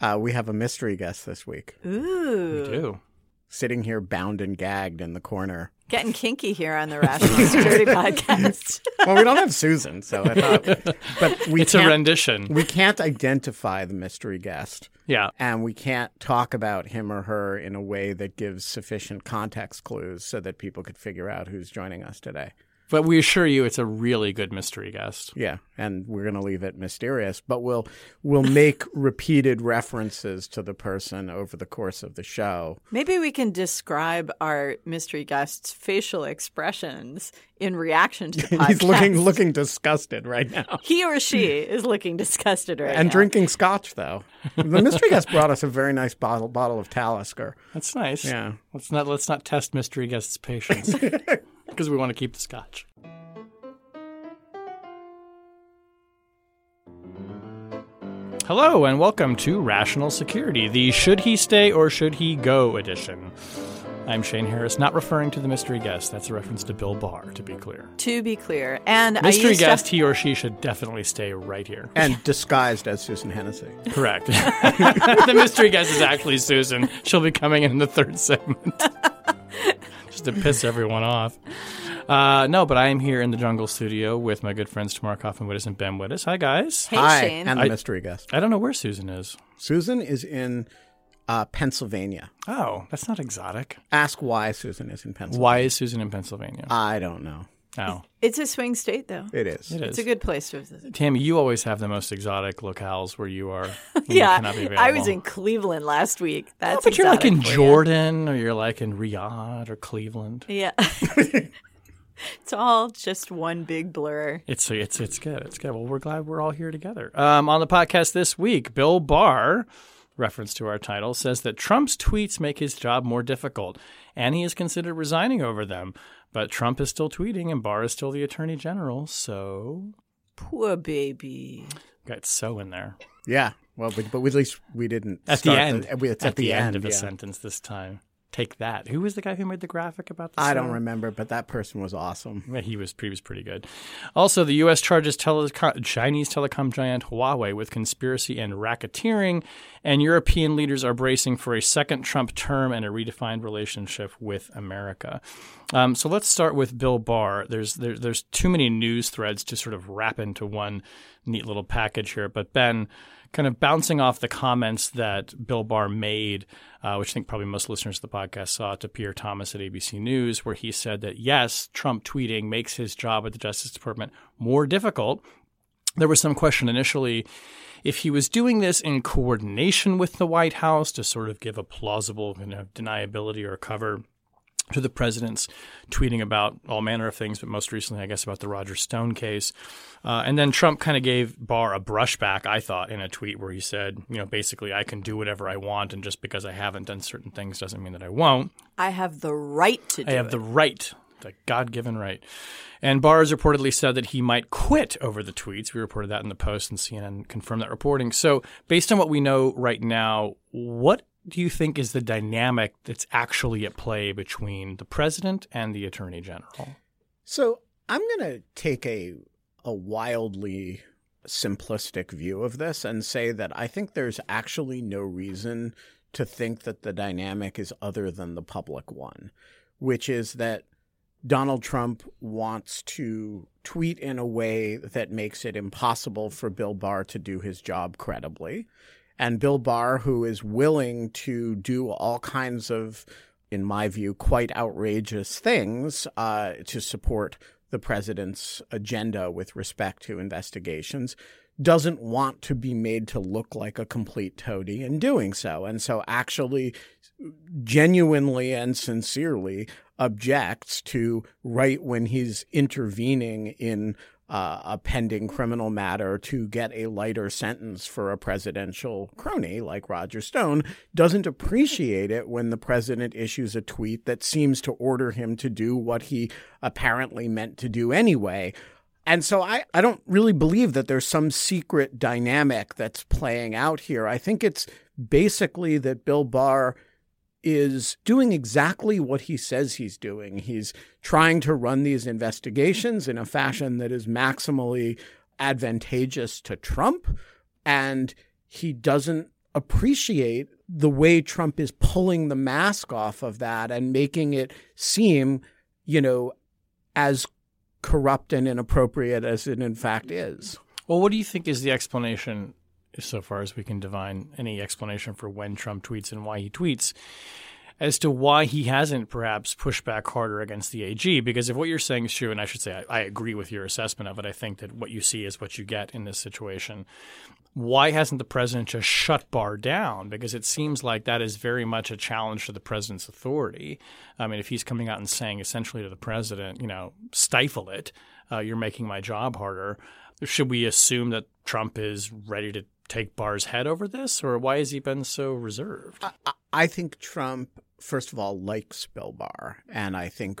Uh, we have a mystery guest this week, Ooh. We do. sitting here bound and gagged in the corner. Getting kinky here on the Rational Security Podcast. Well, we don't have Susan, so I thought, but we It's a rendition. We can't identify the mystery guest, Yeah. and we can't talk about him or her in a way that gives sufficient context clues so that people could figure out who's joining us today. But we assure you it's a really good mystery guest. Yeah, and we're going to leave it mysterious, but we'll we'll make repeated references to the person over the course of the show. Maybe we can describe our mystery guest's facial expressions in reaction to the podcast. He's looking looking disgusted right now. He or she is looking disgusted right and now. And drinking scotch though. The mystery guest brought us a very nice bottle bottle of Talisker. That's nice. Yeah. Let's not let's not test mystery guest's patience because we want to keep the scotch. Hello and welcome to Rational Security, the Should He Stay or Should He Go edition. I'm Shane Harris, not referring to the mystery guest. That's a reference to Bill Barr, to be clear. To be clear, and I Mystery used to- guest, he or she should definitely stay right here. And disguised as Susan Hennessy. Correct. the mystery guest is actually Susan. She'll be coming in the third segment. Just to piss everyone off. Uh, no, but I am here in the Jungle Studio with my good friends Tamara Kaufman Wittes and Ben Wittes. Hi, guys. Hey, Hi, Shane. and the I- mystery guest. I don't know where Susan is. Susan is in uh, Pennsylvania. Oh, that's not exotic. Ask why Susan is in Pennsylvania. Why is Susan in Pennsylvania? I don't know. Oh, It's a swing state, though. It is. it It's a good place to visit. Tammy, you always have the most exotic locales where you are. when you Yeah, be I was in Cleveland last week. Oh, That's but you're like in exotic for you. Jordan, or you're like in Riyadh or Cleveland. Yeah. it's all just one big blur. It's it's it's good. It's good. Well, we're glad we're all here together. Um, on the podcast this week, Bill Barr, reference to our title, says that Trump's tweets make his job more difficult, and he has considered resigning over them. But Trump is still tweeting, and Barr is still the attorney general. So Poor baby. got so in there Yeah. Well, but, but at least we didn't. at the start end. it's at, the, end, of a yeah. sentence this time. Take that. Who was the guy who made the graphic about this? I don't remember, but that person was awesome. Yeah, He was, he was pretty good. Also, the U.S. charges telecom, Chinese telecom giant Huawei with conspiracy and racketeering, and European leaders are bracing for a second Trump term and a redefined relationship with America. Um, so let's start with Bill Barr. There's there, there's too many news threads to sort of wrap into one neat little package here. But Ben, kind of bouncing off the comments that Bill Barr made, uh, which I think probably most listeners to the podcast saw, to Pierre Thomas at ABC News, where he said that yes, Trump tweeting makes his job at the Justice Department more difficult. There was some question initially if he was doing this in coordination with the White House to sort of give a plausible you know, deniability or cover to the president's tweeting about all manner of things, but most recently, I guess, about the Roger Stone case. Uh, and then Trump kind of gave Barr a brushback, I thought, in a tweet where he said, you know, basically, I can do whatever I want, and just because I haven't done certain things doesn't mean that I won't. I have the right to do it. I have it. the right, the God given right. And Barr has reportedly said that he might quit over the tweets. We reported that in the Post, and CNN confirmed that reporting. So, based on what we know right now, what do you think is the dynamic that's actually at play between the president and the attorney general? So I'm going to take a a wildly simplistic view of this and say that I think there's actually no reason to think that the dynamic is other than the public one, which is that Donald Trump wants to tweet in a way that makes it impossible for Bill Barr to do his job credibly. And Bill Barr, who is willing to do all kinds of, in my view, quite outrageous things uh, to support the president's agenda with respect to investigations, doesn't want to be made to look like a complete toady in doing so. And so actually genuinely and sincerely objects to right when he's intervening in uh, a pending criminal matter to get a lighter sentence for a presidential crony like Roger Stone, doesn't appreciate it when the president issues a tweet that seems to order him to do what he apparently meant to do anyway. And so I, I don't really believe that there's some secret dynamic that's playing out here. I think it's basically that Bill Barr is doing exactly what he says he's doing. He's trying to run these investigations in a fashion that is maximally advantageous to Trump. And he doesn't appreciate the way Trump is pulling the mask off of that and making it seem, you know, as corrupt and inappropriate as it in fact is. Well, what do you think is the explanation, so far as we can divine any explanation for when Trump tweets and why he tweets, as to why he hasn't perhaps pushed back harder against the AG? Because if what you're saying is true, and I should say I, I agree with your assessment of it, I think that what you see is what you get in this situation. Why hasn't the president just shut Barr down? Because it seems like that is very much a challenge to the president's authority. I mean, if he's coming out and saying essentially to the president, you know, stifle it, uh, you're making my job harder. Should we assume that Trump is ready to take Barr's head over this, or why has he been so reserved? I, I think Trump, first of all, likes Bill Barr, and I think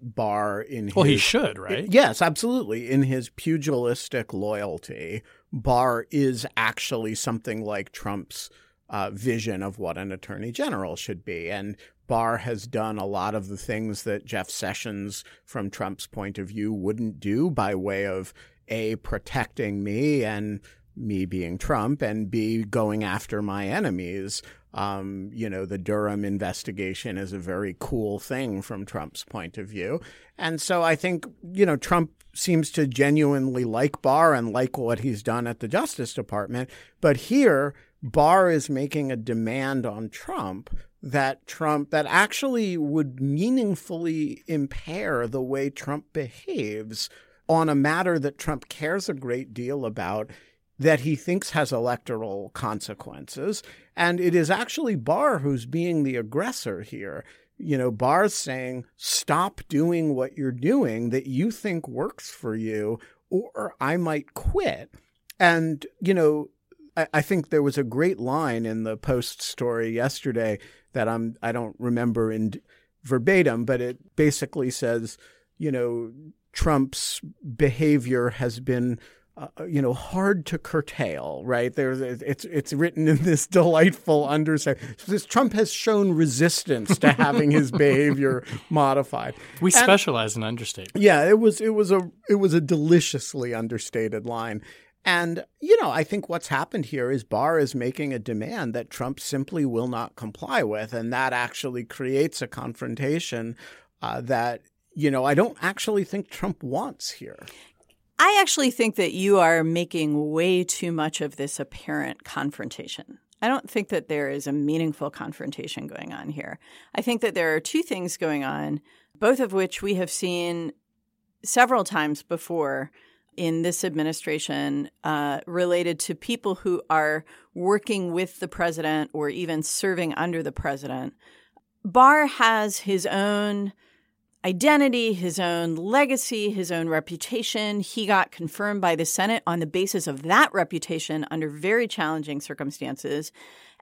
Barr in his, well, he should, right? Yes, absolutely. In his pugilistic loyalty, Barr is actually something like Trump's uh, vision of what an attorney general should be, and Barr has done a lot of the things that Jeff Sessions, from Trump's point of view, wouldn't do by way of a protecting me and me being Trump, and b going after my enemies. Um, you know, the Durham investigation is a very cool thing from Trump's point of view. And so I think, you know, Trump seems to genuinely like Barr and like what he's done at the Justice Department. But here, Barr is making a demand on Trump that Trump that actually would meaningfully impair the way Trump behaves on a matter that Trump cares a great deal about that he thinks has electoral consequences. And it is actually Barr who's being the aggressor here. You know, Barr's saying, stop doing what you're doing that you think works for you, or I might quit. And, you know, I, I think there was a great line in the Post story yesterday that I'm I don't remember in verbatim, but it basically says, you know, Trump's behavior has been uh, you know, hard to curtail, right? There's it's it's written in this delightful understatement. This Trump has shown resistance to having his behavior modified. We and, specialize in understatement. Yeah, it was it was a it was a deliciously understated line. And you know, I think what's happened here is Barr is making a demand that Trump simply will not comply with, and that actually creates a confrontation uh, that you know I don't actually think Trump wants here. I actually think that you are making way too much of this apparent confrontation. I don't think that there is a meaningful confrontation going on here. I think that there are two things going on, both of which we have seen several times before in this administration uh, related to people who are working with the president or even serving under the president. Barr has his own identity, his own legacy, his own reputation. He got confirmed by the Senate on the basis of that reputation under very challenging circumstances.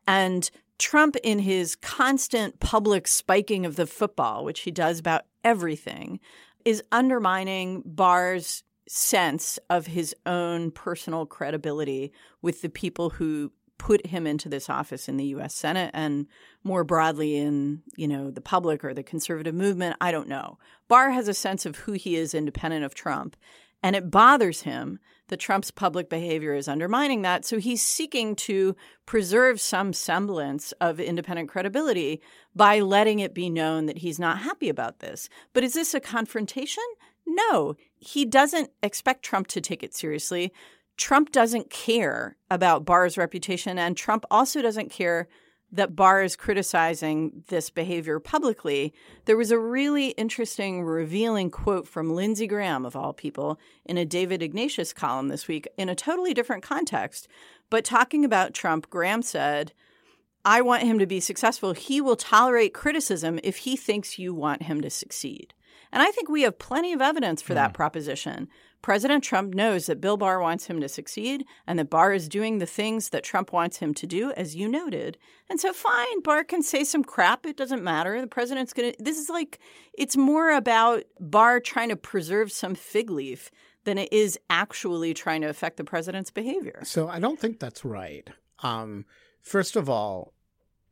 And Trump, in his constant public spiking of the football, which he does about everything, is undermining Barr's sense of his own personal credibility with the people who put him into this office in the US Senate and more broadly in, you know, the public or the conservative movement, I don't know. Barr has a sense of who he is independent of Trump, and it bothers him that Trump's public behavior is undermining that, so he's seeking to preserve some semblance of independent credibility by letting it be known that he's not happy about this. But is this a confrontation? No, he doesn't expect Trump to take it seriously. Trump doesn't care about Barr's reputation, and Trump also doesn't care that Barr is criticizing this behavior publicly. There was a really interesting, revealing quote from Lindsey Graham, of all people, in a David Ignatius column this week in a totally different context. But talking about Trump, Graham said, I want him to be successful. He will tolerate criticism if he thinks you want him to succeed. And I think we have plenty of evidence for mm. that hmm. proposition. President Trump knows that Bill Barr wants him to succeed and that Barr is doing the things that Trump wants him to do, as you noted. And so, fine, Barr can say some crap. It doesn't matter. The president's going to. This is like, it's more about Barr trying to preserve some fig leaf than it is actually trying to affect the president's behavior. So, I don't think that's right. Um, first of all,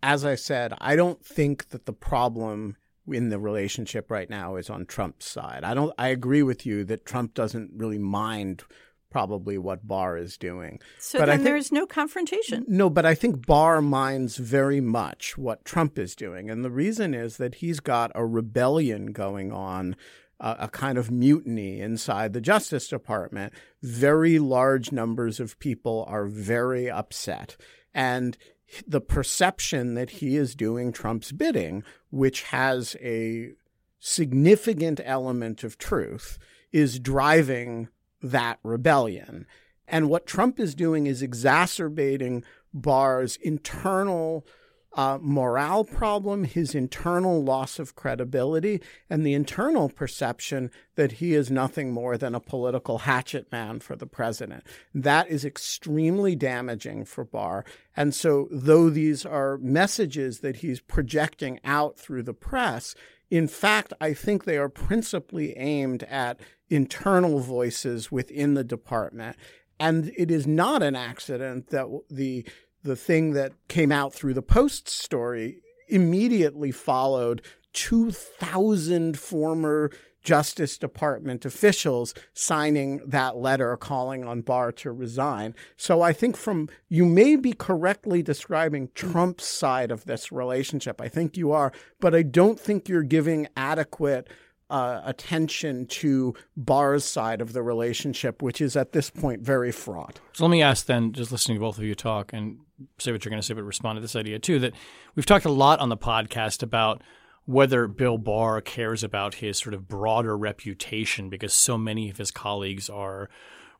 as I said, I don't think that the problem in the relationship right now is on Trump's side. I don't I agree with you that Trump doesn't really mind probably what Barr is doing. So but then think, there's no confrontation. No, but I think Barr minds very much what Trump is doing. And the reason is that he's got a rebellion going on a kind of mutiny inside the Justice Department. Very large numbers of people are very upset. And the perception that he is doing Trump's bidding, which has a significant element of truth, is driving that rebellion. And what Trump is doing is exacerbating Barr's internal uh, morale problem, his internal loss of credibility, and the internal perception that he is nothing more than a political hatchet man for the president. That is extremely damaging for Barr. And so, though these are messages that he's projecting out through the press, in fact, I think they are principally aimed at internal voices within the department. And it is not an accident that the the thing that came out through the Post story immediately followed 2,000 former Justice Department officials signing that letter calling on Barr to resign. So I think from you may be correctly describing Trump's side of this relationship. I think you are, but I don't think you're giving adequate uh, attention to Barr's side of the relationship, which is at this point very fraught. So let me ask then, just listening to both of you talk and say what you're going to say, but respond to this idea too, that we've talked a lot on the podcast about whether Bill Barr cares about his sort of broader reputation because so many of his colleagues are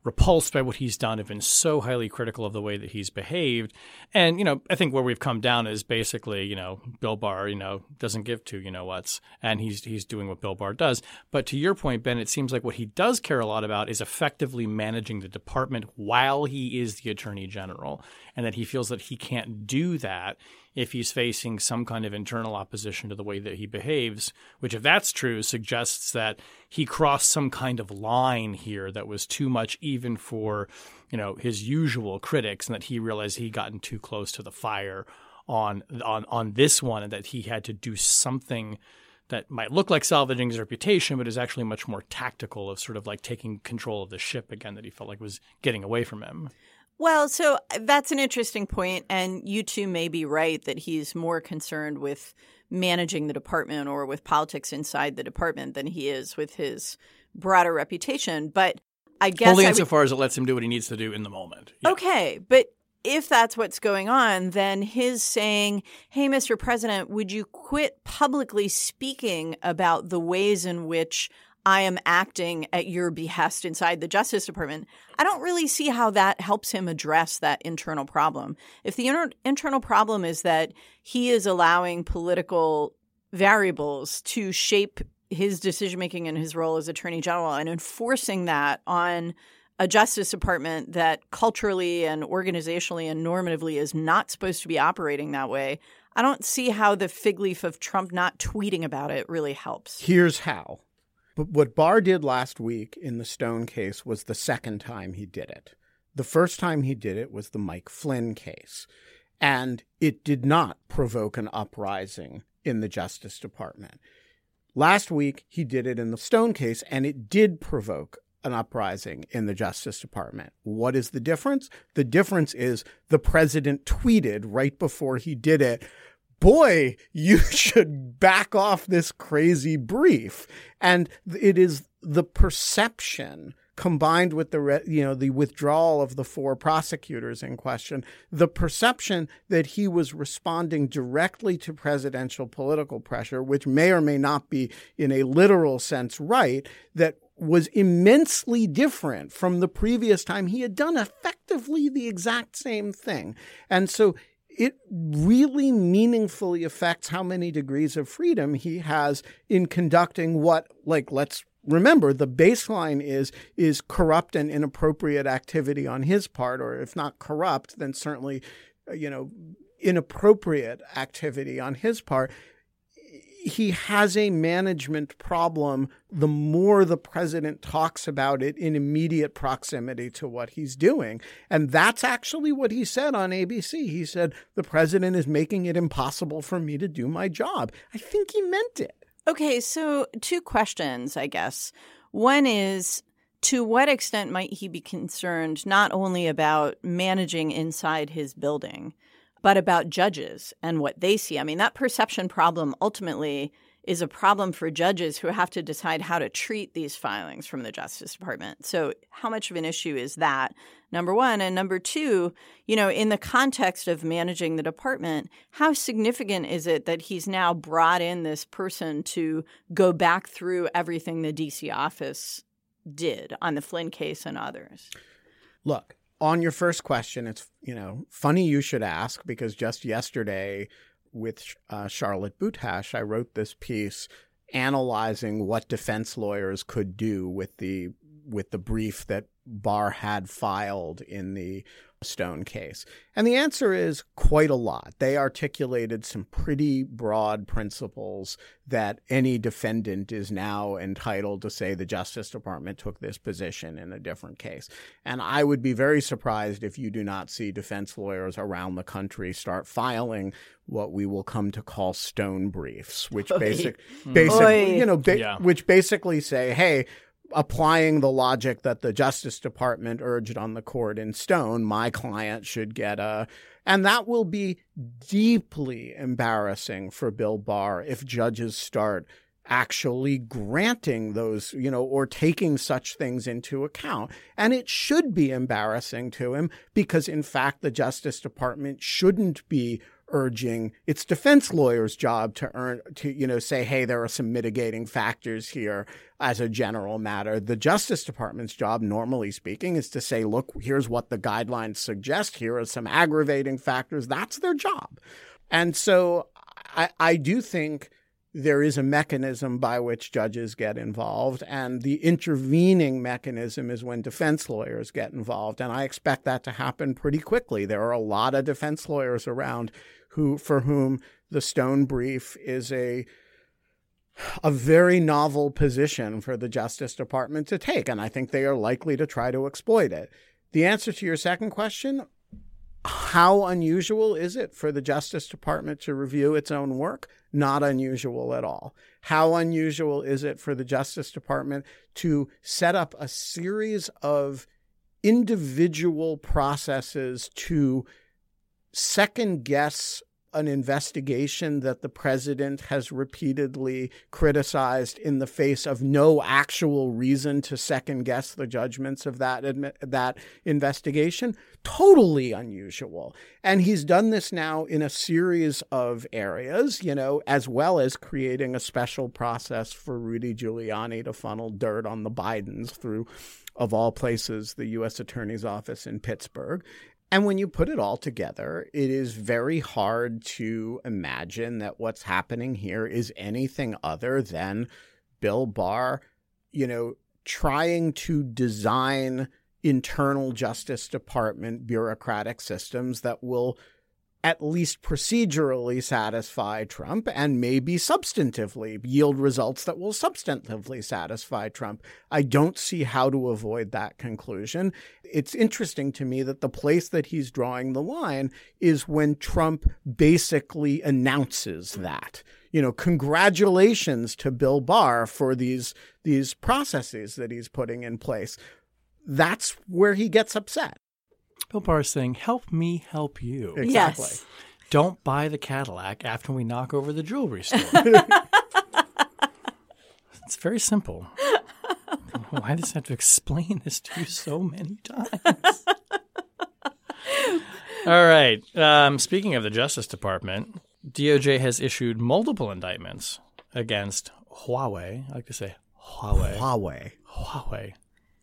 repulsed by what he's done, have been so highly critical of the way that he's behaved. And, you know, I think where we've come down is basically, you know, Bill Barr, you know, doesn't give to you know what's, and he's he's doing what Bill Barr does. But to your point, Ben, it seems like what he does care a lot about is effectively managing the department while he is the attorney general, and that he feels that he can't do that if he's facing some kind of internal opposition to the way that he behaves, which, if that's true, suggests that he crossed some kind of line here that was too much even for, you know, his usual critics, and that he realized he'd gotten too close to the fire on on on this one, and that he had to do something that might look like salvaging his reputation, but is actually much more tactical of sort of like taking control of the ship again that he felt like was getting away from him. Well, so uh, that's an interesting point, and you two may be right that he's more concerned with managing the department or with politics inside the department than he is with his broader reputation. But I guess only insofar as it lets him do what he needs to do in the moment. Yeah. Okay, but if that's what's going on, then his saying, Hey, Mr. President, would you quit publicly speaking about the ways in which I am acting at your behest inside the Justice Department, I don't really see how that helps him address that internal problem. If the inter- internal problem is that he is allowing political variables to shape his decision making and his role as Attorney General and enforcing that on a Justice Department that culturally and organizationally and normatively is not supposed to be operating that way, I don't see how the fig leaf of Trump not tweeting about it really helps. Here's how but what Barr did last week in the Stone case was the second time he did it. The first time he did it was the Mike Flynn case, and it did not provoke an uprising in the Justice Department. Last week, he did it in the Stone case, and it did provoke an uprising in the Justice Department. What is the difference? The difference is the president tweeted right before he did it boy, you should back off this crazy brief. And it is the perception combined with the you know the withdrawal of the four prosecutors in question the perception that he was responding directly to presidential political pressure which may or may not be in a literal sense right that was immensely different from the previous time he had done effectively the exact same thing and so it really meaningfully affects how many degrees of freedom he has in conducting what, like, let's remember the baseline is is corrupt and inappropriate activity on his part or if not corrupt then certainly uh, you know inappropriate activity on his part he has a management problem the more the president talks about it in immediate proximity to what he's doing. And that's actually what he said on ABC. He said, the president is making it impossible for me to do my job. I think he meant it. Okay, so two questions, I guess. One is to what extent might he be concerned not only about managing inside his building, but about judges and what they see? I mean, that perception problem ultimately is a problem for judges who have to decide how to treat these filings from the Justice Department. So, how much of an issue is that? Number one. And number two, you know, in the context of managing the department, how significant is it that he's now brought in this person to go back through everything the DC office did on the Flynn case and others? Look, on your first question, it's you know funny you should ask because just yesterday with uh, Charlotte Butash, I wrote this piece analyzing what defense lawyers could do with the with the brief that Barr had filed in the Stone case? And the answer is quite a lot. They articulated some pretty broad principles that any defendant is now entitled to say the Justice Department took this position in a different case. And I would be very surprised if you do not see defense lawyers around the country start filing what we will come to call stone briefs, which basic, basically, you know, ba- yeah. which basically say, hey, applying the logic that the Justice Department urged on the court in Stone, my client should get a. And that will be deeply embarrassing for Bill Barr if judges start actually granting those, you know, or taking such things into account. And it should be embarrassing to him because, in fact, the Justice Department shouldn't be urging its defense lawyer's job to earn to you know say hey there are some mitigating factors here as a general matter. The justice department's job normally speaking is to say look here's what the guidelines suggest. Here are some aggravating factors. That's their job. And so i i do think there is a mechanism by which judges get involved, and the intervening mechanism is when defense lawyers get involved. And I expect that to happen pretty quickly. There are a lot of defense lawyers around who for whom the Stone brief is a a very novel position for the Justice Department to take, and I think they are likely to try to exploit it. The answer to your second question how unusual is it for the Justice Department to review its own work? Not unusual at all. How unusual is it for the Justice Department to set up a series of individual processes to second guess an investigation that the president has repeatedly criticized in the face of no actual reason to second guess the judgments of that that investigation totally unusual and he's done this now in a series of areas you know as well as creating a special process for Rudy Giuliani to funnel dirt on the Bidens through of all places, the U.S. Attorney's Office in Pittsburgh. And when you put it all together, it is very hard to imagine that what's happening here is anything other than Bill Barr, you know, trying to design internal Justice Department bureaucratic systems that will at least procedurally satisfy Trump and maybe substantively yield results that will substantively satisfy Trump. I don't see how to avoid that conclusion. It's interesting to me that the place that he's drawing the line is when Trump basically announces that. You know, congratulations to Bill Barr for these these processes that he's putting in place. That's where he gets upset. Bill Barr is saying, "Help me help you." Exactly. Yes. Don't buy the Cadillac after we knock over the jewelry store. it's very simple. Why does I have to explain this to you so many times? All right. Um, speaking of the Justice Department, DOJ has issued multiple indictments against Huawei. I like to say Huawei. Huawei. Huawei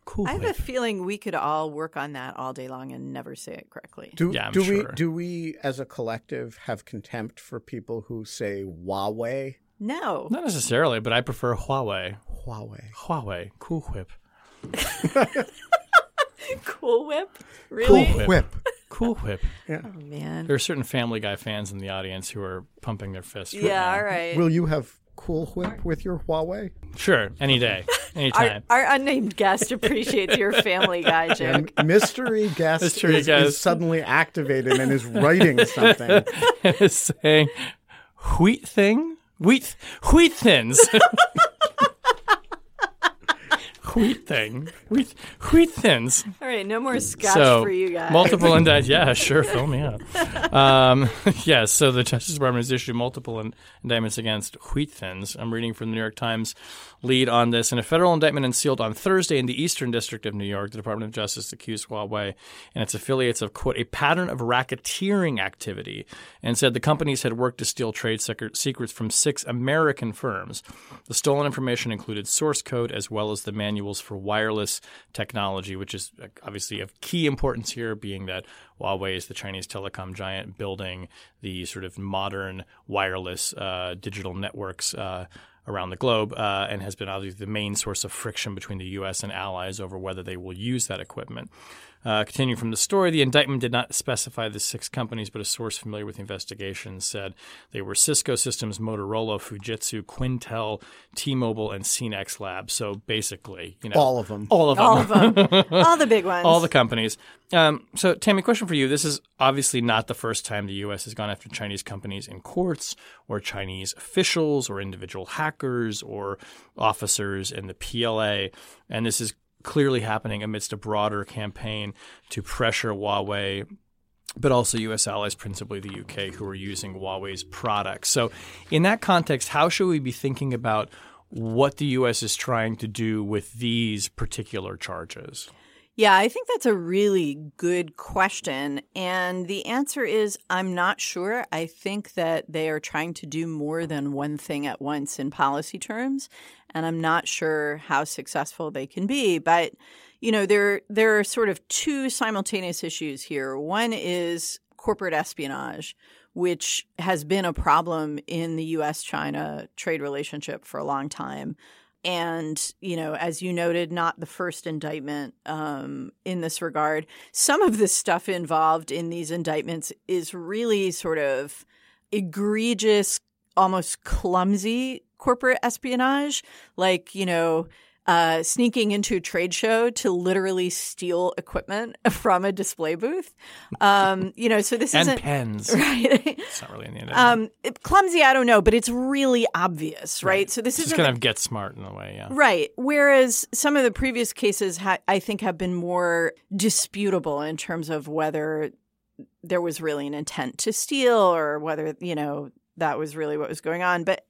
cool. I have a feeling we could all work on that all day long and never say it correctly. Do, yeah, I'm do sure. we do we as a collective have contempt for people who say Huawei? No. Not necessarily, but I prefer Huawei. Huawei. Huawei, Cool Whip. Cool Whip? Really? Cool Whip. Whip. Cool Whip. Oh, man. There are certain Family Guy fans in the audience who are pumping their fists. Yeah, now. all right. Will you have Cool Whip with your Huawei? Sure, any day, anytime. our unnamed guest appreciates your family guy joke. And mystery guest, Mystery is, guest. is suddenly activated and is writing something. it's saying wheat thing, wheat wheat thins. Wheat thing, wheat wheat thins. All right, no more scotch so for you guys. multiple indictments. Yeah, sure, fill me up. Um, yes, so the Justice Department has issued multiple in- indictments against wheat thins. I'm reading from the New York Times lead on this. In a federal indictment unsealed on Thursday in the Eastern District of New York, the Department of Justice accused Huawei and its affiliates of quote a pattern of racketeering activity and said the companies had worked to steal trade secrets from six American firms. The stolen information included source code as well as the manuals for wireless technology, which is obviously of key importance here, being that Huawei is the Chinese telecom giant building the sort of modern wireless uh, digital networks. Uh, around the globe uh, and has been obviously the main source of friction between the U.S. and allies over whether they will use that equipment. Uh, continuing from the story, the indictment did not specify the six companies, but a source familiar with the investigation said they were Cisco Systems, Motorola, Fujitsu, Quintel, T-Mobile, and CNEX Labs. So basically, you know, All of them. all of them, All of them. All the big ones. all the companies. Um, so, Tammy, question for you. This is obviously not the first time the U.S. has gone after Chinese companies in courts or Chinese officials or individual hackers or officers in the PLA. And this is clearly happening amidst a broader campaign to pressure Huawei but also U.S. allies, principally the U.K., who are using Huawei's products. So, in that context, how should we be thinking about what the U.S. is trying to do with these particular charges? Yeah, I think that's a really good question. And the answer is I'm not sure. I think that they are trying to do more than one thing at once in policy terms. And I'm not sure how successful they can be. But, you know, there, there are sort of two simultaneous issues here. One is corporate espionage, which has been a problem in the US China trade relationship for a long time and you know as you noted not the first indictment um, in this regard some of the stuff involved in these indictments is really sort of egregious almost clumsy corporate espionage like you know uh, sneaking into a trade show to literally steal equipment from a display booth um, you know so this and isn't pens. right It's not really in the indictment. um, it- clumsy i don't know but it's really obvious right, so this isn't kind of get smart in a way, yeah. Right. Whereas some of the previous cases, ha- I think, have been more disputable in terms of whether there was really an intent to steal or whether, you know, that was really what was going on. But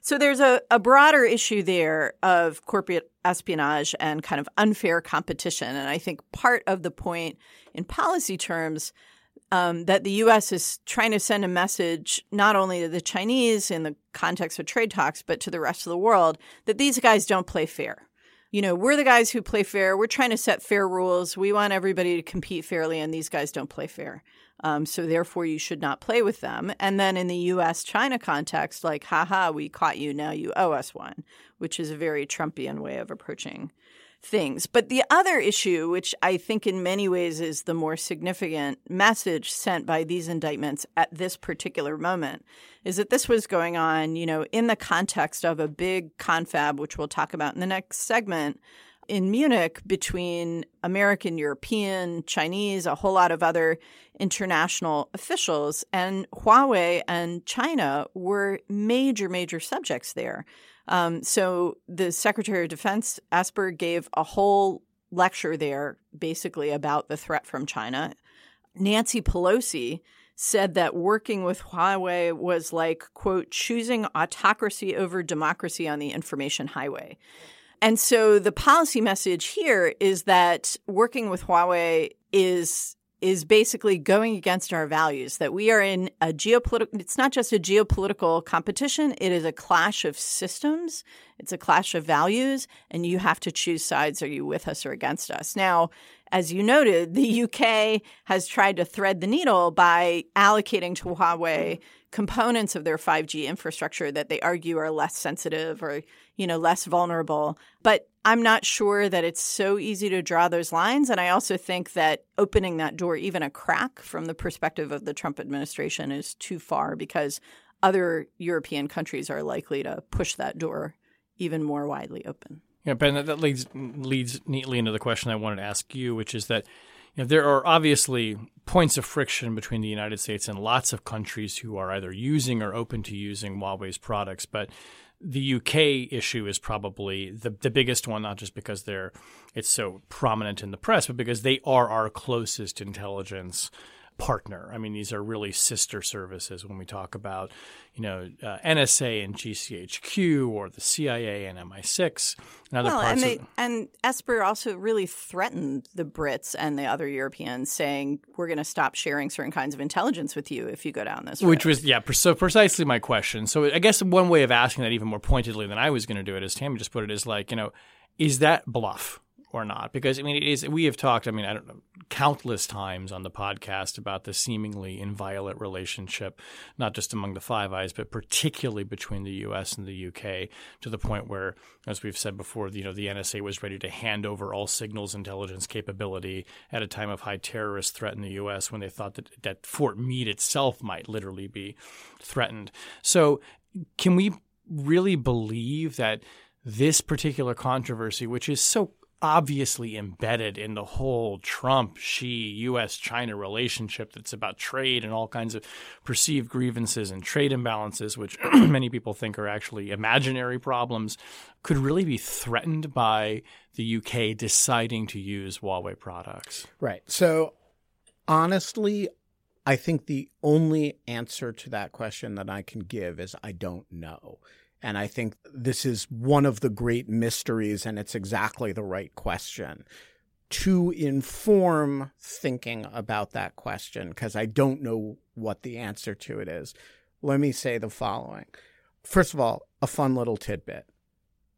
so there's a, a broader issue there of corporate espionage and kind of unfair competition. And I think part of the point in policy terms um, that the U.S. is trying to send a message not only to the Chinese in the context of trade talks, but to the rest of the world that these guys don't play fair. You know, we're the guys who play fair. We're trying to set fair rules. We want everybody to compete fairly, and these guys don't play fair. Um, so therefore, you should not play with them. And then in the U.S. China context, like, haha, we caught you. Now you owe us one, which is a very Trumpian way of approaching things. But the other issue, which I think in many ways is the more significant message sent by these indictments at this particular moment, is that this was going on, you know, in the context of a big confab, which we'll talk about in the next segment. In Munich, between American, European, Chinese, a whole lot of other international officials, and Huawei and China were major, major subjects there. Um, so the Secretary of Defense, Esper, gave a whole lecture there basically about the threat from China. Nancy Pelosi said that working with Huawei was like, quote, choosing autocracy over democracy on the information highway. And so the policy message here is that working with Huawei is is basically going against our values that we are in a geopolitical it's not just a geopolitical competition it is a clash of systems It's a clash of values, and you have to choose sides. Are you with us or against us? Now, as you noted, the UK has tried to thread the needle by allocating to Huawei components of their 5G infrastructure that they argue are less sensitive or, you know, less vulnerable. But I'm not sure that it's so easy to draw those lines. And I also think that opening that door even a crack from the perspective of the Trump administration is too far because other European countries are likely to push that door even more widely open. Yeah, Ben, that leads leads neatly into the question I wanted to ask you, which is that you know, there are obviously points of friction between the United States and lots of countries who are either using or open to using Huawei's products, but the UK issue is probably the the biggest one, not just because they're it's so prominent in the press, but because they are our closest intelligence partner. I mean, these are really sister services when we talk about, you know, uh, NSA and GCHQ or the CIA and MI6 and other well, parts. And, they, of, and Esper also really threatened the Brits and the other Europeans, saying we're going to stop sharing certain kinds of intelligence with you if you go down this. Which was yeah, so precisely my question. So I guess one way of asking that even more pointedly than I was going to do it, as Tammy just put it, is like you know, is that bluff? Or not? Because i mean it is we have talked i mean i don't know countless times on the podcast about the seemingly inviolate relationship not just among the five eyes but particularly between the us and the uk to the point where as we've said before you know the nsa was ready to hand over all signals intelligence capability at a time of high terrorist threat in the us when they thought that, that fort meade itself might literally be threatened. So can we really believe that this particular controversy, which is so obviously embedded in the whole Trump Xi US China relationship that's about trade and all kinds of perceived grievances and trade imbalances, which many people think are actually imaginary problems, could really be threatened by the UK deciding to use Huawei products. Right. So, honestly, I think the only answer to that question that I can give is I don't know. And I think this is one of the great mysteries, and it's exactly the right question to inform thinking about that question, because I don't know what the answer to it is. Let me say the following. First of all, a fun little tidbit.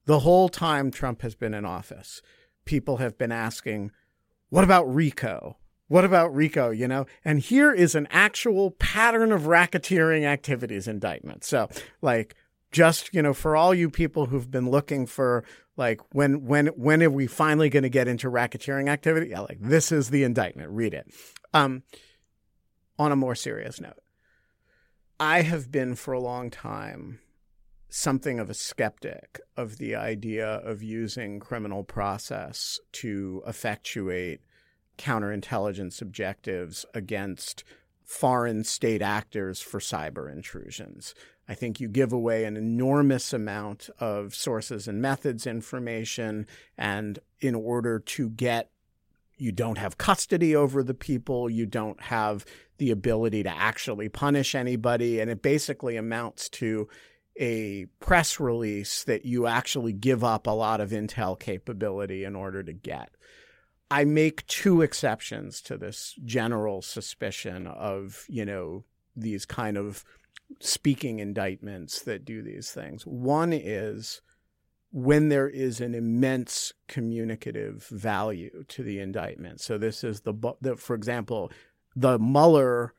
The whole time Trump has been in office, people have been asking, what about RICO? What about RICO? You know, and here is an actual pattern of racketeering activities indictment. So, like, just you know for all you people who've been looking for like when when when are we finally going to get into racketeering activity? Yeah like this is the indictment. Read it. Um on a more serious note i have been for a long time something of a skeptic of the idea of using criminal process to effectuate counterintelligence objectives against foreign state actors for cyber intrusions. I think you give away an enormous amount of sources and methods information. And in order to get, you don't have custody over the people, you don't have the ability to actually punish anybody. And it basically amounts to a press release that you actually give up a lot of intel capability in order to get. I make two exceptions to this general suspicion of, you know, these kind of speaking indictments that do these things. One is when there is an immense communicative value to the indictment. So this is the, the for example, the Mueller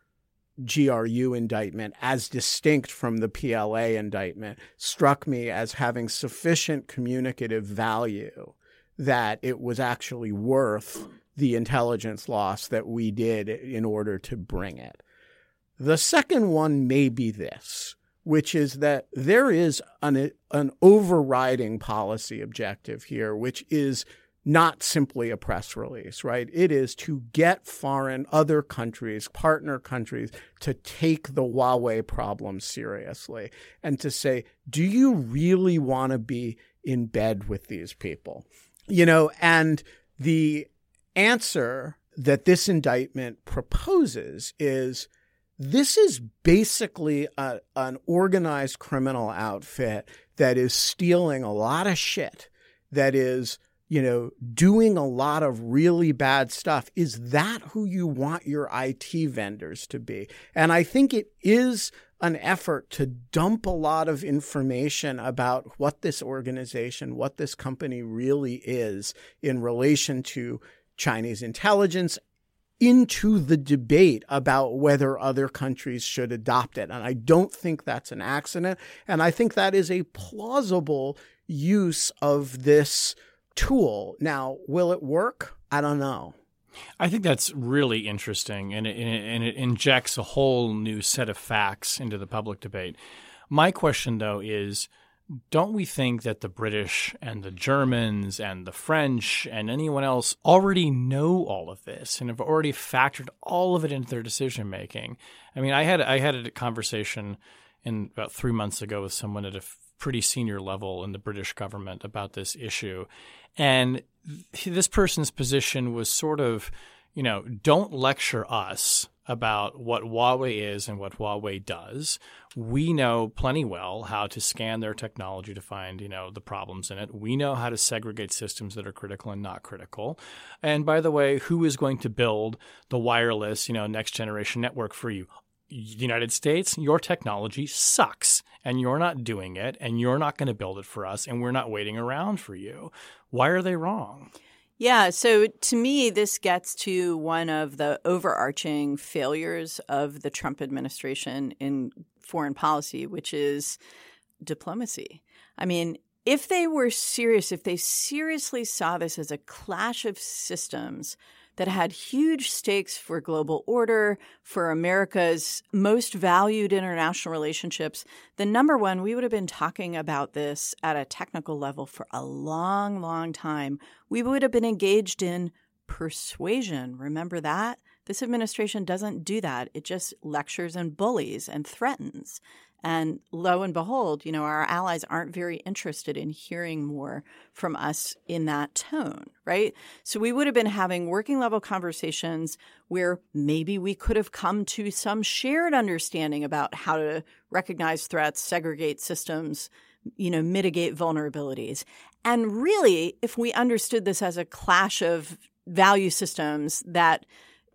GRU indictment, as distinct from the PLA indictment, struck me as having sufficient communicative value that it was actually worth the intelligence loss that we did in order to bring it. The second one may be this, which is that there is an, an overriding policy objective here, which is not simply a press release, right? It is to get foreign, other countries, partner countries, to take the Huawei problem seriously and to say, do you really want to be in bed with these people? You know, and the answer that this indictment proposes is this is basically a, an organized criminal outfit that is stealing a lot of shit that is you know, doing a lot of really bad stuff. Is that who you want your IT vendors to be? And I think it is an effort to dump a lot of information about what this organization, what this company really is in relation to Chinese intelligence into the debate about whether other countries should adopt it. And I don't think that's an accident. And I think that is a plausible use of this tool. Now, will it work? I don't know. I think that's really interesting, and it, and it injects a whole new set of facts into the public debate. My question, though, is don't we think that the British and the Germans and the French and anyone else already know all of this and have already factored all of it into their decision making? I mean, I had I had a conversation in about three months ago with someone at a pretty senior level in the British government about this issue, and this person's position was sort of, you know, don't lecture us about what Huawei is and what Huawei does. We know plenty well how to scan their technology to find, you know, the problems in it. We know how to segregate systems that are critical and not critical. And by the way, who is going to build the wireless, you know, next generation network for you? United States, your technology sucks and you're not doing it and you're not going to build it for us and we're not waiting around for you. Why are they wrong? Yeah, so to me, this gets to one of the overarching failures of the Trump administration in foreign policy, which is diplomacy. I mean, if they were serious, if they seriously saw this as a clash of systems, that had huge stakes for global order, for America's most valued international relationships, the number one, we would have been talking about this at a technical level for a long, long time. We would have been engaged in persuasion. Remember that? This administration doesn't do that. It just lectures and bullies and threatens. And lo and behold, you know, our allies aren't very interested in hearing more from us in that tone, right? So we would have been having working level conversations where maybe we could have come to some shared understanding about how to recognize threats, segregate systems, you know, mitigate vulnerabilities. And really, if we understood this as a clash of value systems that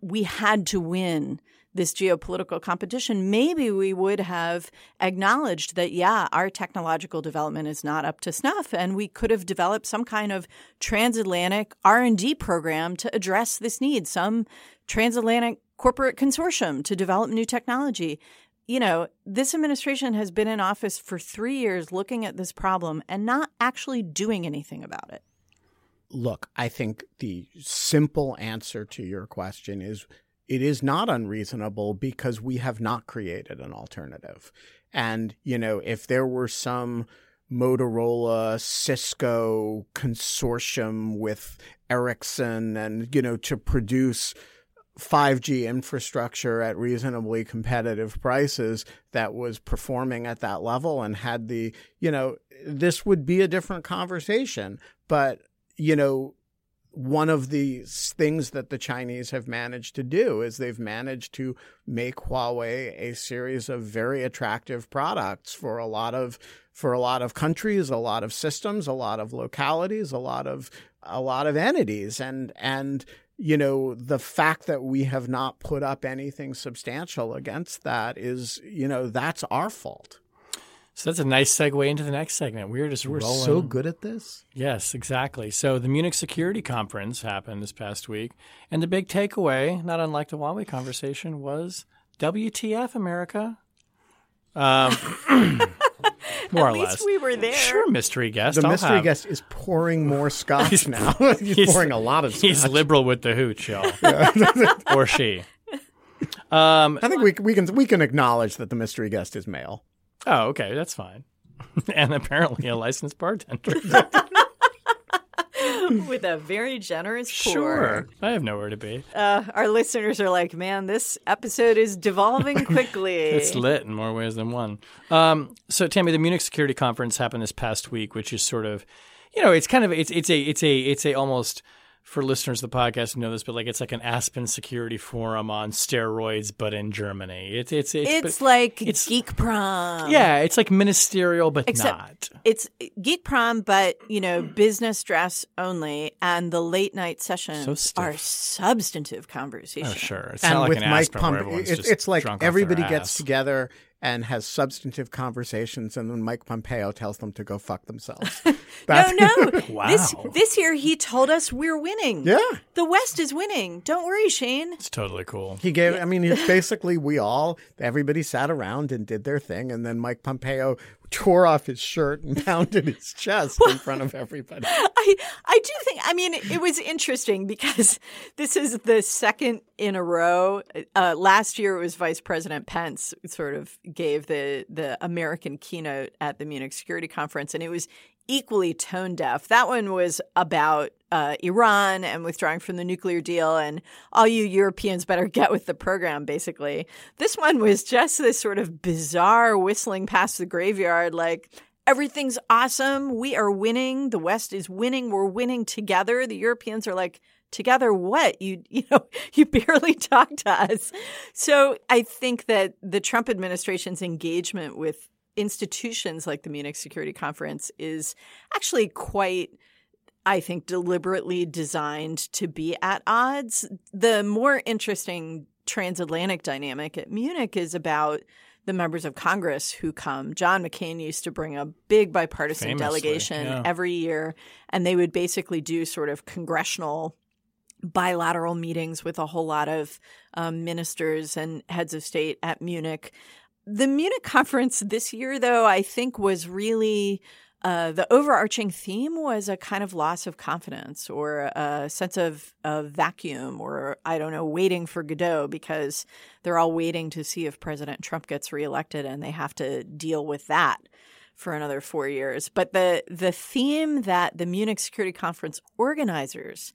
we had to win this geopolitical competition, maybe we would have acknowledged that, yeah, our technological development is not up to snuff, and we could have developed some kind of transatlantic R&D program to address this need, some transatlantic corporate consortium to develop new technology. You know, this administration has been in office for three years looking at this problem and not actually doing anything about it. Look, I think the simple answer to your question is it is not unreasonable because we have not created an alternative. And, you know, if there were some Motorola, Cisco consortium with Ericsson and, you know, to produce 5G infrastructure at reasonably competitive prices that was performing at that level and had the, you know, this would be a different conversation. But, you know, one of the things that the Chinese have managed to do is they've managed to make Huawei a series of very attractive products for a lot of for a lot of countries, a lot of systems, a lot of localities, a lot of a lot of entities and and you know the fact that we have not put up anything substantial against that is you know that's our fault. So that's a nice segue into the next segment. We're just we're rolling. so good at this. Yes, exactly. So the Munich Security Conference happened this past week, and the big takeaway, not unlike the Huawei conversation, was WTF America. Um, more At or least less. we were there. Sure, mystery guest. The I'll mystery have- guest is pouring more scotch He's- now. he's, he's- pouring a lot of scotch. He's liberal with the hooch, y'all, or she. Um, I think we we can we can acknowledge that the mystery guest is male. Oh, okay, that's fine. and apparently a licensed bartender. With a very generous pour. sure, I have nowhere to be. Uh, our listeners are like, man, this episode is devolving quickly. It's lit in more ways than one. Um, so, Tammy, the Munich Security Conference happened this past week, which is sort of, you know, it's kind of it's it's a it's a it's a almost for listeners of the podcast who know this, but like it's like an Aspen Security Forum on steroids, but in Germany. It's it's it's, It's but- like it's- Geek Prom. yeah, it's like ministerial, but Except- not. It's Geek Prom, but you know, business dress only, and the late night sessions So are substantive conversation. Oh, sure. It's and not like with an Mike Aspen where it's, just it's like drunk off their everybody ass. gets together and has substantive conversations, and then Mike Pompeo tells them to go fuck themselves. No, That's- no. Wow. This this year he told us we're winning. Yeah. The West is winning. Don't worry, Shane. It's totally cool. He gave. I mean, it's basically we all, everybody sat around and did their thing, and then Mike Pompeo tore off his shirt and pounded his chest in front of everybody. I I do think I mean it was interesting because this is the second in a row. Uh, last year it was Vice President Pence sort of gave the the American keynote at the Munich Security Conference, and it was equally tone deaf. That one was about uh, Iran and withdrawing from the nuclear deal, and all you Europeans better get with the program. Basically, this one was just this sort of bizarre whistling past the graveyard, like everything's awesome. We are winning. The West is winning. We're winning together. The Europeans are like, together what? You you know, you barely talk to us. So I think that the Trump administration's engagement with institutions like the Munich Security Conference is actually quite I think deliberately designed to be at odds. The more interesting transatlantic dynamic at Munich is about the members of Congress who come. John McCain used to bring a big bipartisan Famously, delegation yeah. every year, and they would basically do sort of congressional bilateral meetings with a whole lot of um, ministers and heads of state at Munich. The Munich conference this year, though, I think was really uh, the overarching theme was a kind of loss of confidence or a sense of, of vacuum or, I don't know, waiting for Godot because they're all waiting to see if President Trump gets reelected and they have to deal with that for another four years. But the, the theme that the Munich Security Conference organizers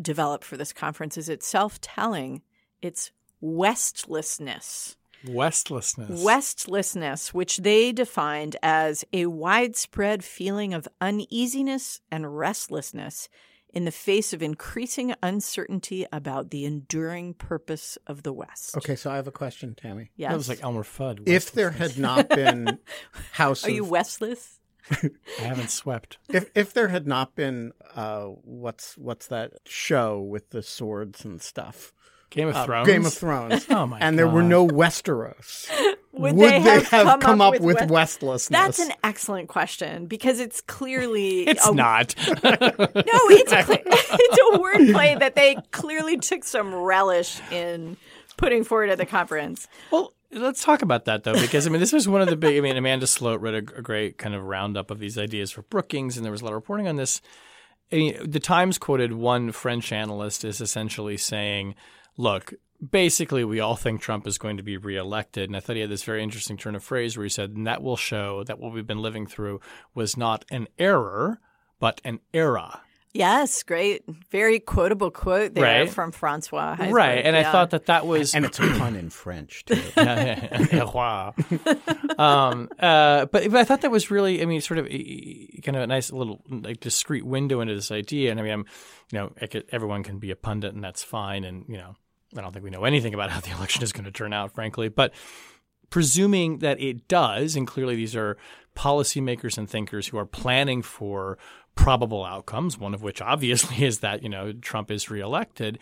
developed for this conference is itself telling it's westlessness. Westlessness. Westlessness, which they defined as a widespread feeling of uneasiness and restlessness in the face of increasing uncertainty about the enduring purpose of the West. Okay, so I have a question, Tammy. Yeah, That was like Elmer Fudd. If there had not been House, Are you of- westless? I haven't swept. if if there had not been uh, what's what's that show with the swords and stuff? Game of Uh, Thrones. Game of Thrones. Oh my and there were no Westeros. Would, Would they, have, come, up, up, with, West- westlessness? That's an excellent question because it's clearly It's a not. No, it's a, it's a wordplay that they clearly took some relish in putting forward at the conference. Well, let's talk about that though, because I mean, this was one of the big. I mean, Amanda Sloat read a, a great kind of roundup of these ideas for Brookings, and there was a lot of reporting on this. I mean, the Times quoted one French analyst as essentially saying, "Look." Basically, we all think Trump is going to be reelected. And I thought he had this very interesting turn of phrase where he said, and that will show that what we've been living through was not an error, but an era. Yes, great. Very quotable quote there Right. from Francois. Heisbourg. right. And I thought that that was. and it's a pun in French too. wow. um, uh, but, but I thought that was really, I mean, sort of kind of a nice little like discreet window into this idea. And I mean, I'm, you know, I could, everyone can be a pundit, and that's fine. And you know, I don't think we know anything about how the election is going to turn out, frankly. But presuming that it does, and clearly these are policymakers and thinkers who are planning for probable outcomes, one of which obviously is that, you know, Trump is reelected.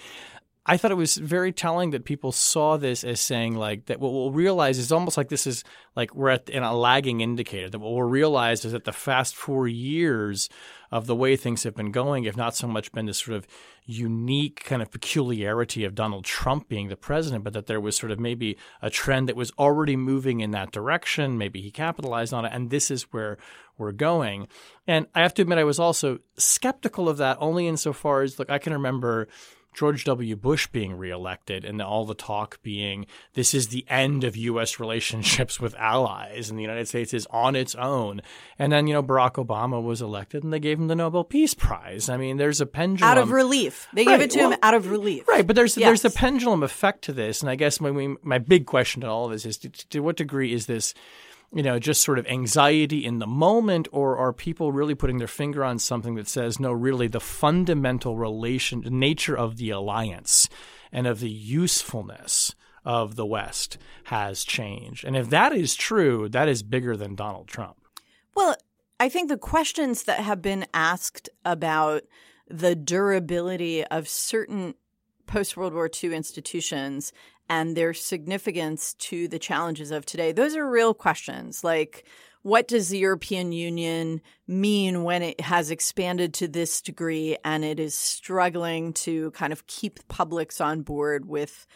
I thought it was very telling that people saw this as saying like that what we'll realize is almost like this is like we're at in a lagging indicator that what we'll realize is that the fast four years of the way things have been going have not so much been this sort of unique kind of peculiarity of Donald Trump being the president, but that there was sort of maybe a trend that was already moving in that direction. Maybe he capitalized on it, and this is where we're going. And I have to admit, I was also skeptical of that only insofar as look, I can remember George W. Bush being reelected and all the talk being this is the end of U.S. relationships with allies and the United States is on its own. And then, you know, Barack Obama was elected and they gave him the Nobel Peace Prize. I mean, there's a pendulum. out of relief. They gave it to well- him out of relief. Right, but there's there's the pendulum effect to this, and I guess my my- my big question to all of this is to, to what degree is this you know, just sort of anxiety in the moment, or are people really putting their finger on something that says, no, really, the fundamental relation, nature of the alliance and of the usefulness of the West has changed? And if that is true, that is bigger than Donald Trump. Well, I think the questions that have been asked about the durability of certain post World War II institutions and their significance to the challenges of today? Those are real questions. Like, what does the European Union mean when it has expanded to this degree and it is struggling to kind of keep publics on board with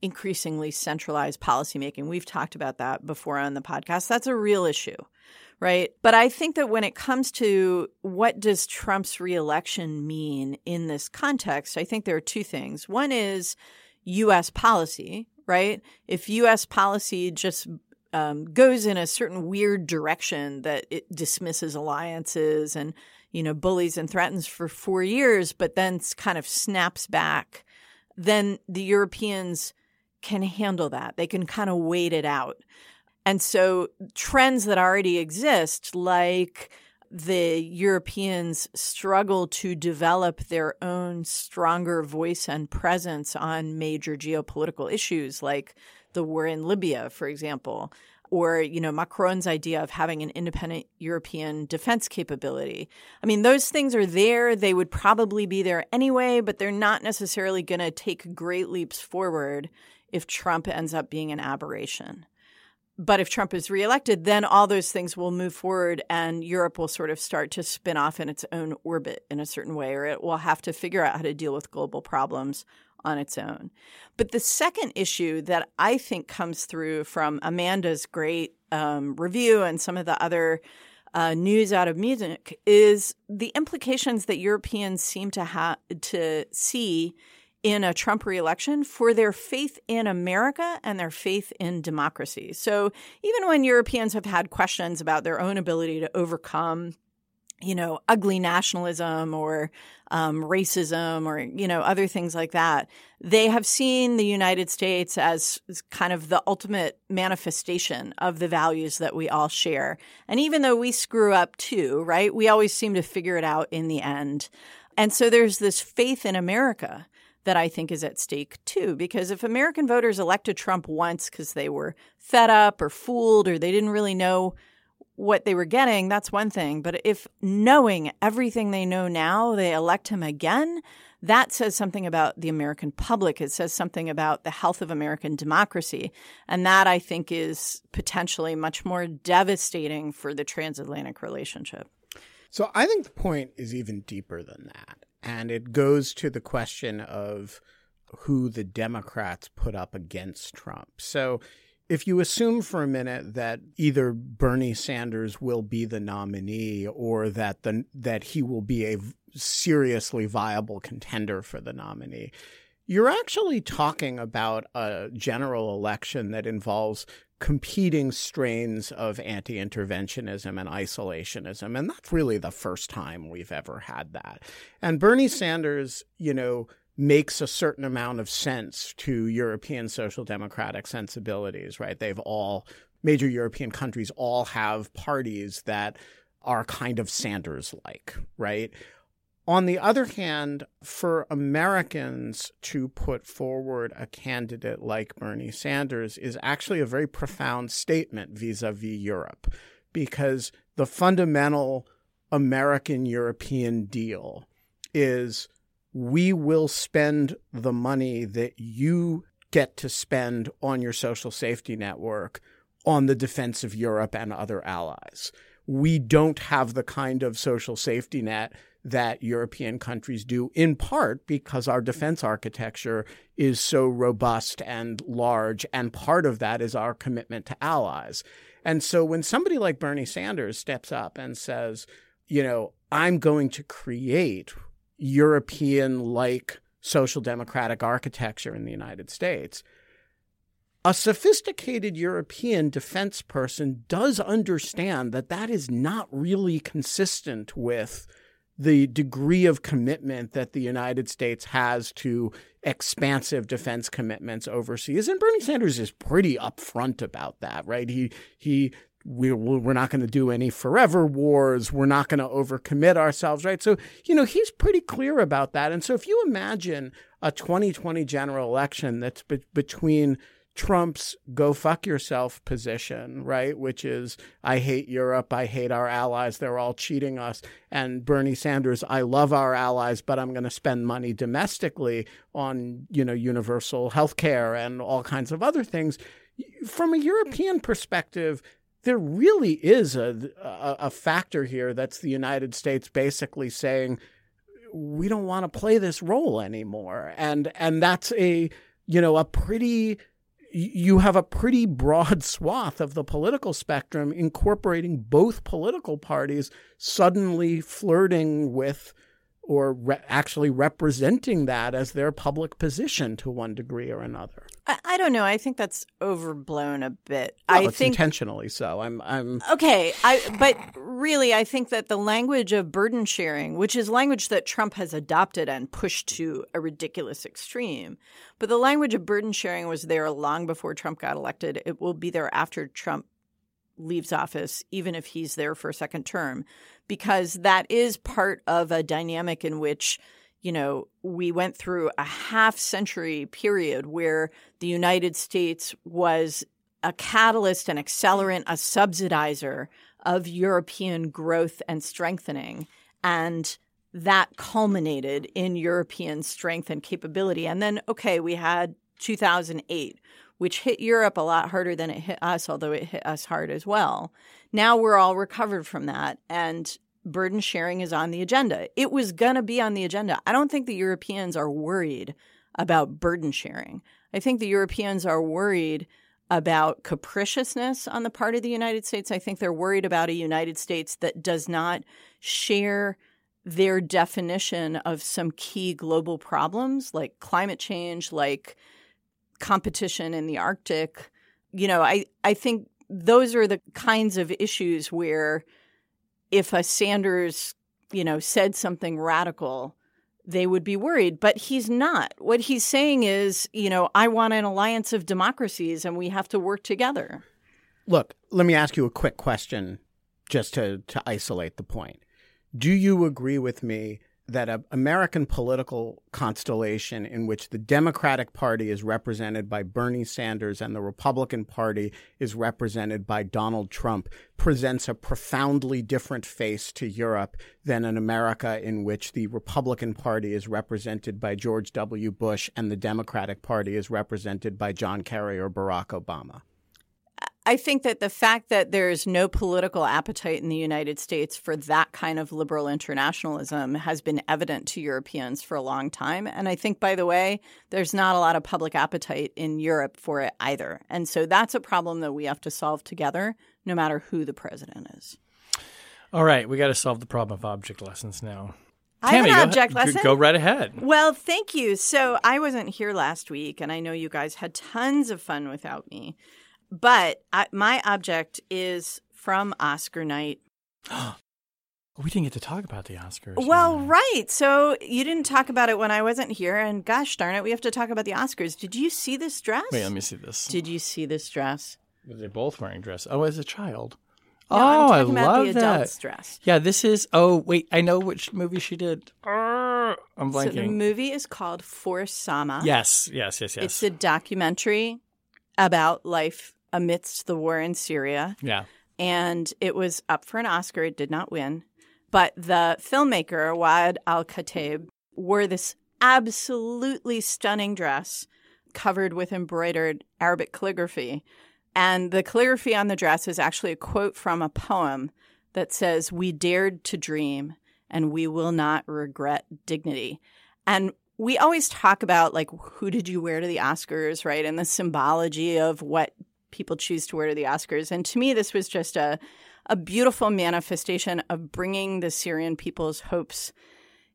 increasingly centralized policymaking? We've talked about that before on the podcast. That's a real issue, right? But I think that when it comes to what does Trump's reelection mean in this context, I think there are two things. One is US policy, right? If US policy just um, goes in a certain weird direction that it dismisses alliances and you know bullies and threatens for four years, but then kind of snaps back, then the Europeans can handle that. They can kind of wait it out. And so trends that already exist, like the Europeans struggle to develop their own stronger voice and presence on major geopolitical issues like the war in Libya, for example, or you know Macron's idea of having an independent European defense capability. I mean, those things are there. They would probably be there anyway, but they're not necessarily going to take great leaps forward if Trump ends up being an aberration. But if Trump is reelected, then all those things will move forward and Europe will sort of start to spin off in its own orbit in a certain way, or it will have to figure out how to deal with global problems on its own. But the second issue that I think comes through from Amanda's great um, review and some of the other uh, news out of Munich is the implications that Europeans seem to have to see in a Trump reelection for their faith in America and their faith in democracy. So even when Europeans have had questions about their own ability to overcome, you know, ugly nationalism or um, racism or, you know, other things like that, they have seen the United States as, as kind of the ultimate manifestation of the values that we all share. And even though we screw up too, right, we always seem to figure it out in the end. And so there's this faith in America that I think is at stake too. Because if American voters elected Trump once because they were fed up or fooled or they didn't really know what they were getting, that's one thing. But if knowing everything they know now, they elect him again, that says something about the American public. It says something about the health of American democracy. And that I think is potentially much more devastating for the transatlantic relationship. So I think the point is even deeper than that. And it goes to the question of who the Democrats put up against Trump. So if you assume for a minute that either Bernie Sanders will be the nominee or that the that he will be a seriously viable contender for the nominee, you're actually talking about a general election that involves competing strains of anti interventionism and isolationism. And that's really the first time we've ever had that. And Bernie Sanders, you know, makes a certain amount of sense to European social democratic sensibilities, right? They've all, major European countries all have parties that are kind of Sanders like, right? On the other hand, for Americans to put forward a candidate like Bernie Sanders is actually a very profound statement vis a vis Europe, because the fundamental American European deal is we will spend the money that you get to spend on your social safety network on the defense of Europe and other allies. We don't have the kind of social safety net that European countries do, in part because our defense architecture is so robust and large. And part of that is our commitment to allies. And so when somebody like Bernie Sanders steps up and says, you know, I'm going to create European like social democratic architecture in the United States, a sophisticated European defense person does understand that that is not really consistent with the degree of commitment that the United States has to expansive defense commitments overseas. And Bernie Sanders is pretty upfront about that, right? He he we, we're not going to do any forever wars. We're not going to overcommit ourselves, right? So, you know, he's pretty clear about that. And so if you imagine a 2020 general election that's be- between Trump's go fuck yourself position, right? Which is, I hate Europe. I hate our allies. They're all cheating us. And Bernie Sanders, I love our allies, but I'm going to spend money domestically on, you know, universal health care and all kinds of other things. From a European perspective, there really is a, a, a factor here that's the United States basically saying, we don't want to play this role anymore. And, and that's a, you know, a pretty, you have a pretty broad swath of the political spectrum incorporating both political parties suddenly flirting with or re- actually representing that as their public position to one degree or another. I, I don't know. I think that's overblown a bit. Well, I it's think intentionally so. I'm I'm Okay, I but really I think that the language of burden sharing, which is language that Trump has adopted and pushed to a ridiculous extreme, but the language of burden sharing was there long before Trump got elected. It will be there after Trump leaves office, even if he's there for a second term, because that is part of a dynamic in which you know, we went through a half century period where the United States was a catalyst, an accelerant, a subsidizer of European growth and strengthening. And that culminated in European strength and capability. And then, okay, we had 2008, which hit Europe a lot harder than it hit us, although it hit us hard as well. Now we're all recovered from that. And burden sharing is on the agenda. It was going to be on the agenda. I don't think the Europeans are worried about burden sharing. I think the Europeans are worried about capriciousness on the part of the United States. I think they're worried about a United States that does not share their definition of some key global problems like climate change, like competition in the Arctic. You know, I, I think those are the kinds of issues where if a Sanders, you know, said something radical, they would be worried. But he's not. What he's saying is, you know, I want an alliance of democracies and we have to work together. Look, let me ask you a quick question just to, to isolate the point. Do you agree with me that an American political constellation in which the Democratic Party is represented by Bernie Sanders and the Republican Party is represented by Donald Trump presents a profoundly different face to Europe than an America in which the Republican Party is represented by George W. Bush and the Democratic Party is represented by John Kerry or Barack Obama? I think that the fact that there's no political appetite in the United States for that kind of liberal internationalism has been evident to Europeans for a long time. And I think, by the way, there's not a lot of public appetite in Europe for it either. And so that's a problem that we have to solve together, no matter who the president is. All right, we got to solve the problem of object lessons now. I have an object go- lesson. Go right ahead. Well, thank you. So I wasn't here last week, and I know you guys had tons of fun without me. But I, my object is from Oscar night. We didn't get to talk about the Oscars. Well, Uh, right. So you didn't talk about it when I wasn't here, and gosh darn it, we have to talk about the Oscars. Did you see this dress? Wait, let me see this. Did you see this dress? They're both wearing dress. Oh, as a child. No, oh, I love the that. dress. Yeah, this is. Oh, wait, I know which movie she did. Arr, I'm So the movie is called For Sama. yes, yes, yes, yes. It's a documentary about life amidst the war in Syria. yeah. and it was up for an Oscar. It did not win. But the filmmaker, Waad Al Kateab, wore this absolutely stunning dress covered with embroidered Arabic calligraphy. And the calligraphy on the dress is actually a quote from a poem that says, We dared to dream and we will not regret dignity. And we always talk about like who did you wear to the Oscars, right? And the symbology of what people choose to wear to the Oscars. And to me, this was just a, a beautiful manifestation of bringing the Syrian people's hopes,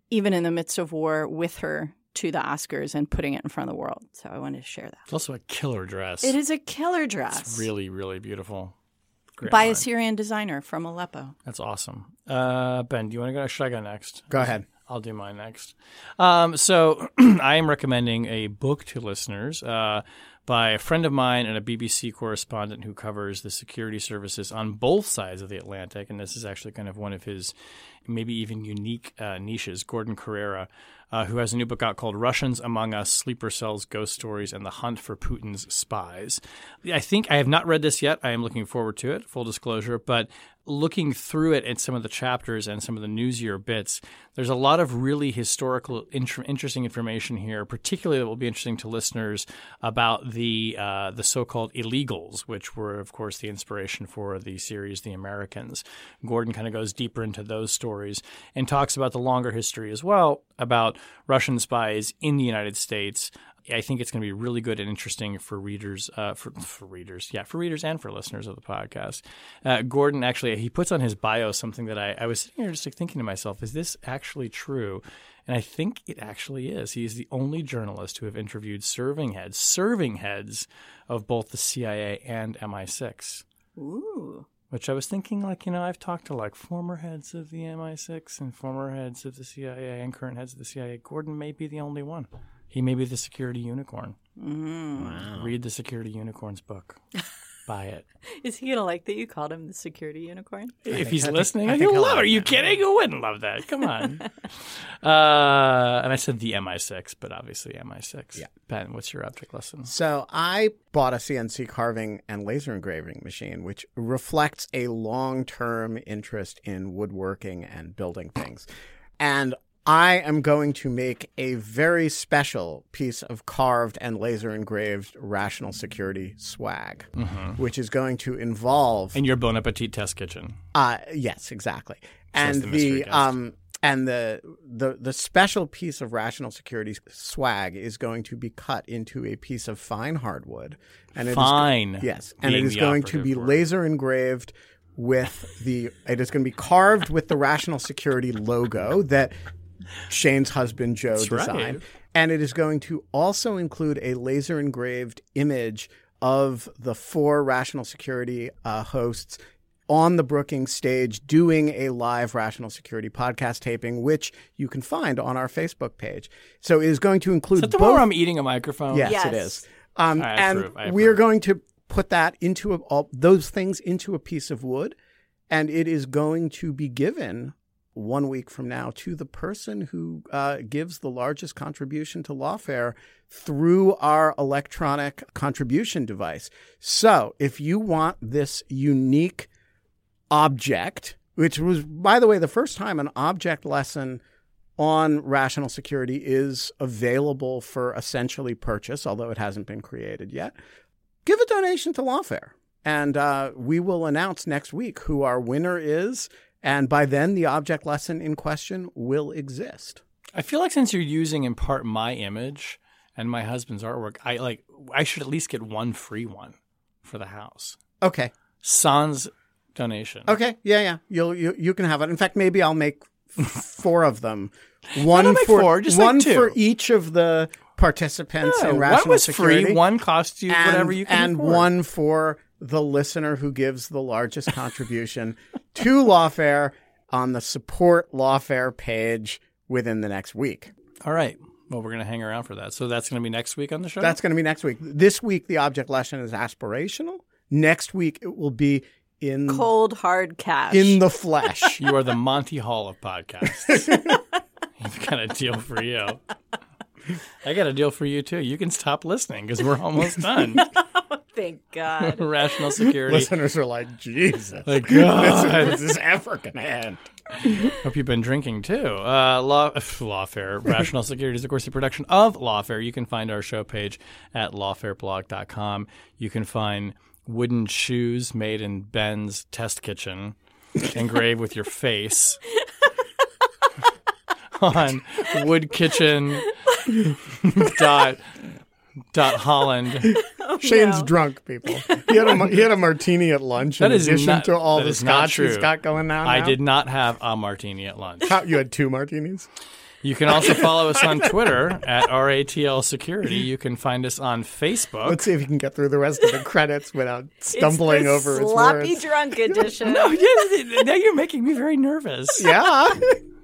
even in the midst of war, with her to the Oscars and putting it in front of the world. So I wanted to share that. It's also a killer dress. It is a killer dress It's really, really beautiful. Great by a. Syrian designer from Aleppo. That's awesome. Uh, ben, do you want to go? Should I go next? Go ahead. I'll do mine next. Um, so I am recommending a book to listeners uh, by a friend of mine and a BBC correspondent who covers the security services on both sides of the Atlantic. And this is actually kind of one of his maybe even unique uh, niches, Gordon Corera, Uh, who has a new book out called Russians Among Us Sleeper Cells, Ghost Stories, and the Hunt for Putin's Spies. I think I have not read this yet. I am looking forward to it, full disclosure. But looking through it and some of the chapters and some of the newsier bits, there's a lot of really historical, int- interesting information here, particularly that will be interesting to listeners about the uh, the so-called illegals, which were, of course, the inspiration for the series The Americans. Gordon kind of goes deeper into those stories and talks about the longer history as well about Russian spies in the United States I think it's going to be really good and interesting for readers, uh, for, for readers, yeah, for readers and for listeners of the podcast. Uh, Gordon actually he puts on his bio something that I, I was sitting here just like thinking to myself, is this actually true? And I think it actually is. He is the only journalist who have interviewed serving heads, serving heads of both the CIA and MI6. Ooh. Which I was thinking, like, you know, I've talked to like former heads of the MI6 and former heads of the CIA and current heads of the CIA. Gordon may be the only one. He may be the security unicorn. Mm. Wow. Read the security unicorns book. Buy it. Is he gonna like that you called him the security unicorn? if he's I think- listening, I he'll love it. Are you kidding? Who wouldn't love that? Come on. uh, and I said the MI6, but obviously MI6. Yeah. Ben, what's your object lesson? So I bought a CNC carving and laser engraving machine, which reflects a long-term interest in woodworking and building things. And I am going to make a very special piece of carved and laser engraved rational security swag, which is going to involve In your Bon Appetit test kitchen. uh, yes, exactly. And the the um and the the the special piece of rational security swag is going to be cut into a piece of fine hardwood. And it is- Fine. yes, and it is going to be word. laser engraved with the. It is going to be carved with the rational security logo that Shane's husband Joe That's right. and it is going to also include a laser engraved image of the four rational security uh, hosts on the Brookings stage doing a live rational security podcast taping, which you can find on our Facebook page. So it is going to include Is that the both. one where I'm eating a microphone? yes, Yes. it is. Um, and we are going to put that into a, all, those things into a piece of wood, and it is going to be given one week from now to the person who uh, gives the largest contribution to Lawfare through our electronic contribution device. So, if you want this unique object, which was, by the way, the first time an object lesson on rational security is available for essentially purchase, although it hasn't been created yet, give a donation to Lawfare. And uh, we will announce next week who our winner is. And by then, the object lesson in question will exist. I feel like since you're using in part my image and my husband's artwork, I like I should at least get one free one for the house. Okay. Sans donation. Okay. Yeah, yeah. You'll you, you can have it. In fact, maybe I'll make four of them. One don't for four, just like one two. for each of the participants No, in one rational was security. free. One cost you and, whatever you can and afford. one for the listener who gives the largest contribution to Lawfare on the support Lawfare page within the next week. All right. Well, we're going to hang around for that. So that's going to be next week on the show. That's going to be next week. This week, the object lesson is aspirational. Next week, it will be in Cold hard cash. in the flesh. you are the Monty Hall of podcasts. I've got a deal for you. I got a deal for you too. You can stop listening because we're almost done. Thank God. Rational security. Listeners are like, Jesus, Like, God. this is ever going to end. Hope you've been drinking too. Uh, law, Lawfare, Rational Security is, of course, the production of Lawfare. You can find our show page at lawfareblog.com. You can find wooden shoes made in Ben's test kitchen, engraved with your face, on woodkitchen dot dot Holland. Oh, Shane's drunk, people. He had, a, he had a martini at lunch That in is addition not- to all the scotch he's true. got going on. I now. did not have a martini at lunch. How- you had two martinis? You can also follow us on Twitter at RATL Security. You can find us on Facebook. Let's see if you can get through the rest of the credits without stumbling the over its sloppy words. drunk edition. Oh, yes, now you're making me very nervous. yeah.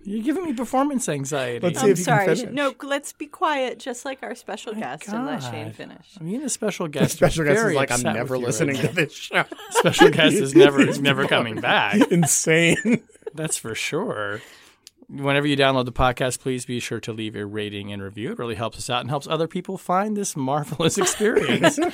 You're giving me performance anxiety. Let's see I'm if you can sorry. finish. No, let's be quiet, just like our special guest, and let Shane God. finish. I mean, the special guest. Special guest is like, I'm never listening right to this show. Special guest is never is never coming back. Insane. That's for sure. Whenever you download the podcast, please be sure to leave a rating and review. It really helps us out and helps other people find this marvelous experience.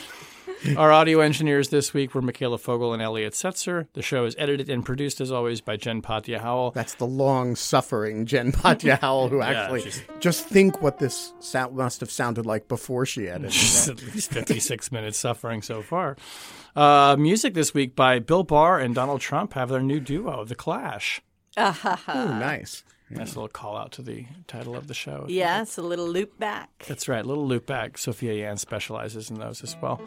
Our audio engineers this week were Michaela Fogel and Elliot Setzer. The show is edited and produced, as always, by Jen Patja Howell. That's the long suffering Jen Patja Howell who actually she's- just think what this sound must have sounded like before she edited It's it. at least 56 minutes suffering so far. Uh, music this week by Bill Barr and Donald Trump have their new duo, The Clash. Ooh, nice. Nice little call out to the title of the show. Yes, a little loop back. That's right. Little loop back. Sophia Yan specializes in those as well.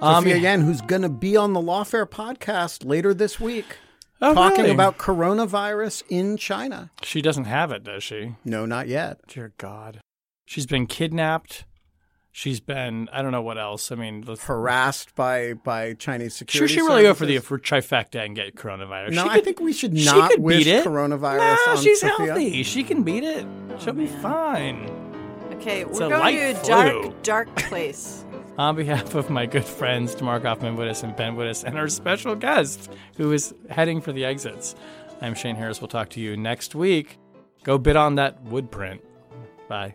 Um, Sophia Yan, who's going to be on the Lawfare podcast later this week, oh, talking really? about coronavirus in China. She doesn't have it, does she? No, not yet. Dear God. She's been kidnapped. She's been, I don't know what else. I mean, let's, Harassed by by Chinese security. should she really go for the for trifecta and get coronavirus? No, She I think we should not she not could wish beat it. coronavirus no, on she's Sophia. healthy. She can beat it. She'll be fine. Okay, a we're going to a flu. dark, dark place. On behalf of my good friends Tamara Cofman Wittes and Ben Wittes and our special guest who is heading for the exits, I'm Shane Harris. We'll talk to you next week. Go bid on that wood print. Bye.